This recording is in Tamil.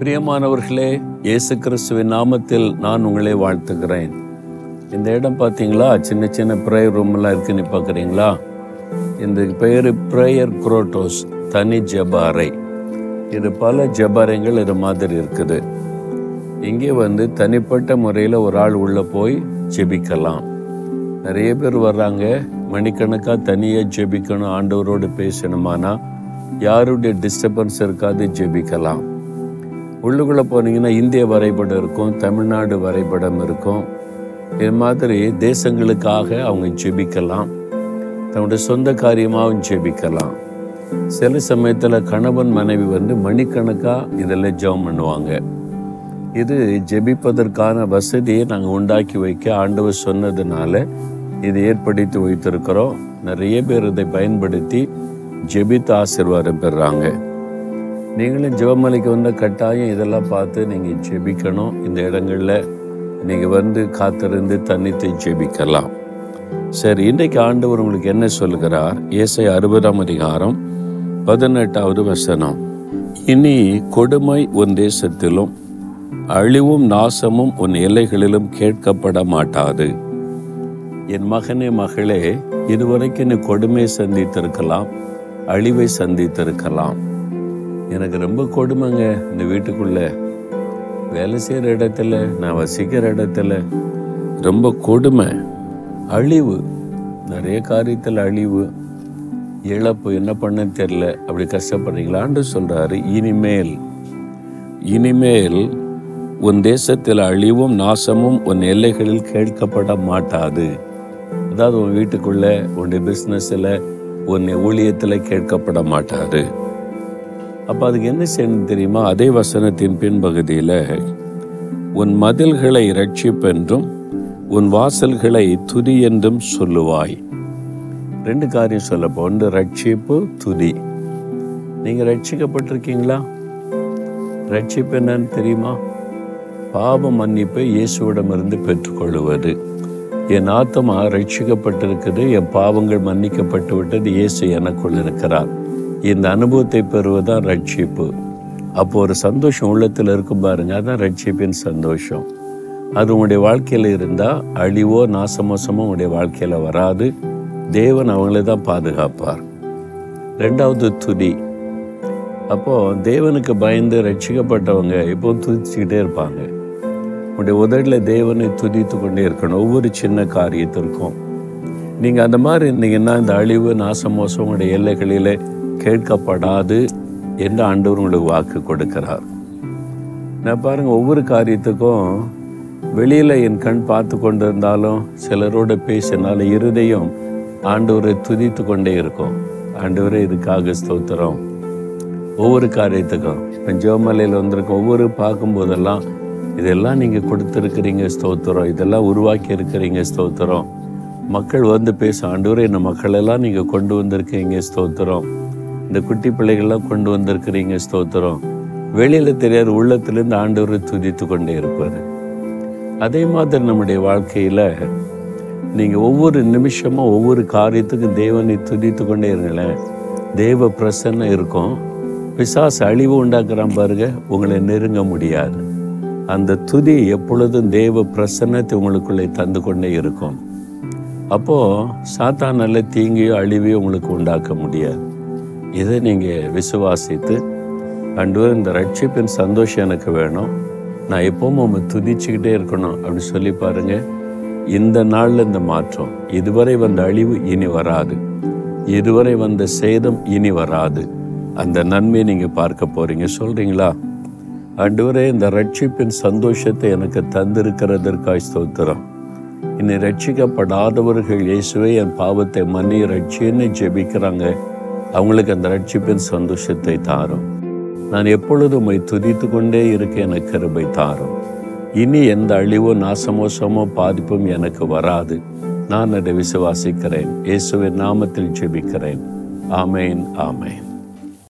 பிரியமானவர்களே இயேசு கிறிஸ்துவின் நாமத்தில் நான் உங்களை வாழ்த்துகிறேன். இந்த இடம் பார்த்தீங்களா? சின்ன சின்ன ப்ரேயர் ரூம்லாம் இருக்குன்னு பார்க்குறீங்களா? இந்த பெயர் ப்ரேயர் குரோட்டோஸ் தனி ஜபாரை இது பல ஜபாரைகள் இது மாதிரி இருக்குது. இங்கே வந்து தனிப்பட்ட முறையில் ஒரு ஆள் உள்ளே போய் ஜெபிக்கலாம். நிறைய பேர் வர்றாங்க மணிக்கணக்காக தனியாக ஜெபிக்கணும் ஆண்டவரோடு பேசணுமானா யாருடைய டிஸ்டர்பன்ஸ் இருக்காது ஜெபிக்கலாம். உள்ளுக்குள்ளே போனீங்கன்னா இந்திய வரைபடம் இருக்கும் தமிழ்நாடு வரைபடம் இருக்கும். இது மாதிரி தேசங்களுக்காக அவங்க ஜெபிக்கலாம். தன்னுடைய சொந்த காரியமாகவும் ஜெபிக்கலாம். சில சமயத்தில் கணவன் மனைவி வந்து மணிக்கணக்காக இதெல்லாம் ஜெபம் பண்ணுவாங்க. இது ஜெபிப்பதற்கான வசதியை நாங்கள் உண்டாக்கி வைக்க ஆண்டவர் சொன்னதுனால இது ஏற்படுத்தி வைத்திருக்கிறோம். நிறைய பேர் இதை பயன்படுத்தி ஜெபித்து ஆசிர்வாதம் பெறுறாங்க. நீங்களும் ஜெபமலைக்கு வந்த கட்டாயம் இதெல்லாம் பார்த்து நீங்கள் ஜெபிக்கணும். இந்த இடங்களில் நீங்கள் வந்து காத்திருந்து தனித்து ஜெபிக்கலாம். சரி இன்றைக்கு ஆண்டவர் உங்களுக்கு என்ன சொல்கிறார் ஏசை அறுபதாம் அதிகாரம் பதினெட்டாவது வசனம். இனி கொடுமை உன் தேசத்திலும் அழிவும் நாசமும் உன் எல்லைகளிலும் கேட்கப்பட மாட்டாது என் மகனே மகளே இதுவரைக்கும் நீ கொடுமை சந்தித்திருக்கலாம் அழிவை சந்தித்திருக்கலாம். எனக்கு ரொம்ப கொடுமைங்க. இந்த வீட்டுக்குள்ள வேலை செய்கிற இடத்துல நான் வசிக்கிற இடத்துல ரொம்ப கொடுமை. அழிவு. நிறைய காரியத்தில் அழிவு. இழப்பு என்ன பண்ண தெரில அப்படி கஷ்டப்படுறீங்களான்னு சொல்கிறாரு இனிமேல் இனிமேல் உன் தேசத்தில் அழிவும் நாசமும் உன் எல்லைகளில் கேட்கப்பட மாட்டாது. அதாவது உன் வீட்டுக்குள்ளே உன்னுடைய பிஸ்னஸில் உன் ஊழியத்தில் கேட்கப்பட மாட்டாது. அப்போ அதுக்கு என்ன செய்யணும் தெரியுமா? அதே வசனத்தின் பின்பகுதியில் உன் மதில்களை ரட்சிப்பென்றும் உன் வாசல்களை துதி என்றும் சொல்லுவாய். ரெண்டு காரியம் சொல்லப்போ ஒன்று ரட்சிப்பு துதி. நீங்கள் ரட்சிக்கப்பட்டிருக்கீங்களா? ரட்சிப்பு என்னன்னு தெரியுமா? பாவ மன்னிப்பை இயேசுவிடமிருந்து பெற்றுக்கொள்வது என் ஆத்மா ரட்சிக்கப்பட்டிருக்குது என் பாவங்கள் மன்னிக்கப்பட்டு விட்டது இயேசு எனக்குள் இருக்கிறார். இந்த அனுபவத்தை பெறுவதுதான் ரட்சிப்பு. அப்போ ஒரு சந்தோஷம் உள்ளத்தில் இருக்கும் பாருங்க அதுதான் ரட்சிப்பின் சந்தோஷம். அது உங்களுடைய வாழ்க்கையில் இருந்தால் அழிவோ நாசமோசமோ உங்களுடைய வாழ்க்கையில் வராது. தேவன் அவங்களே தான் பாதுகாப்பார். ரெண்டாவது துதி. அப்போது தேவனுக்கு பயந்து ரட்சிக்கப்பட்டவங்க இப்போ துதிச்சுக்கிட்டே இருப்பாங்க. உங்களுடைய உதடில் தேவனை துதித்து கொண்டே இருக்கணும். ஒவ்வொரு சின்ன காரியத்திற்கும். நீங்கள் அந்த மாதிரி இருந்தீங்கன்னா இந்த அழிவு நாசமோசம் உங்களுடைய எல்லைகளில் கேட்கப்படாது என்று ஆண்டவர் உங்களுக்கு வாக்கு கொடுக்கிறார். நான் பாருங்கள் ஒவ்வொரு காரியத்துக்கும் வெளியில் என் கண் பார்த்து கொண்டு இருந்தாலும் சிலரோட பேசினாலும் இருதயம் ஆண்டவரை துதித்து கொண்டே இருக்கும். ஆண்டவரே இதுக்காக ஸ்தோத்திரம். ஒவ்வொரு காரியத்துக்கும் இப்போ ஜோமலையில் வந்திருக்க ஒவ்வொரு பார்க்கும்போதெல்லாம் இதெல்லாம் நீங்கள் கொடுத்துருக்கிறீங்க ஸ்தோத்திரம். இதெல்லாம் உருவாக்கி இருக்கிறீங்க ஸ்தோத்திரம். மக்கள் வந்து பேச ஆண்டவரே இந்த மக்களெல்லாம் நீங்கள் கொண்டு வந்திருக்கீங்க ஸ்தோத்திரம். இந்த குட்டி பிள்ளைகள்லாம் கொண்டு வந்திருக்கிறீங்க ஸ்தோத்திரம். வெளியில் தெரியாத உள்ளத்திலேருந்து ஆண்டவர் துதித்து கொண்டே இருப்பார். அதே மாதிரி நம்முடைய வாழ்க்கையில் நீங்கள் ஒவ்வொரு நிமிஷமும் ஒவ்வொரு காரியத்துக்கும் தேவனை துதித்து கொண்டே இருங்களேன். தேவ பிரசன்னம் இருக்கும். பிசாசு அழிவு உண்டாக்குறான் பாருங்க உங்களை நெருங்க முடியாது. அந்த துதி எப்பொழுதும் தேவ பிரசன்னத்தை உங்களுக்குள்ளே தந்து கொண்டே இருக்கும். அப்போது சாத்தா நல்ல தீங்கையோ அழிவையோ உங்களுக்கு உண்டாக்க முடியாது. இதை நீங்கள் விசுவாசித்து அண்டு இந்த ரட்சிப்பின் சந்தோஷம் எனக்கு வேணும். நான் எப்பவும் உங்களை துதிச்சுக்கிட்டே இருக்கணும். அப்படி சொல்லி பாருங்க. இந்த நாளில் இந்த மாற்றம். இதுவரை வந்த அழிவு இனி வராது. இதுவரை வந்த சேதம் இனி வராது. அந்த நன்மையை நீங்கள் பார்க்க போறீங்க. சொல்றீங்களா? அன்றுவரே இந்த ரட்சிப்பின் சந்தோஷத்தை எனக்கு தந்திருக்கிறதற்காய் ஸ்தோத்திரம். இன்னை ரட்சிக்கப்படாதவர்கள் இயேசுவே என் பாவத்தை மன்னி ரட்சின்னு ஜெபிக்கிறாங்க. அவங்களுக்கு அந்த ரட்சிப்பின் சந்தோஷத்தை தாரும். நான் எப்பொழுதும் உம்மை துதித்து கொண்டே இருக்க எனக்கு கிருபை தாரும். இனி எந்த அழிவோ நாசமோசமோ பாதிப்பும் எனக்கு வராது. நான் அதை விசுவாசிக்கிறேன். இயேசுவின் நாமத்தில் ஜெபிக்கிறேன். ஆமேன் ஆமேன்.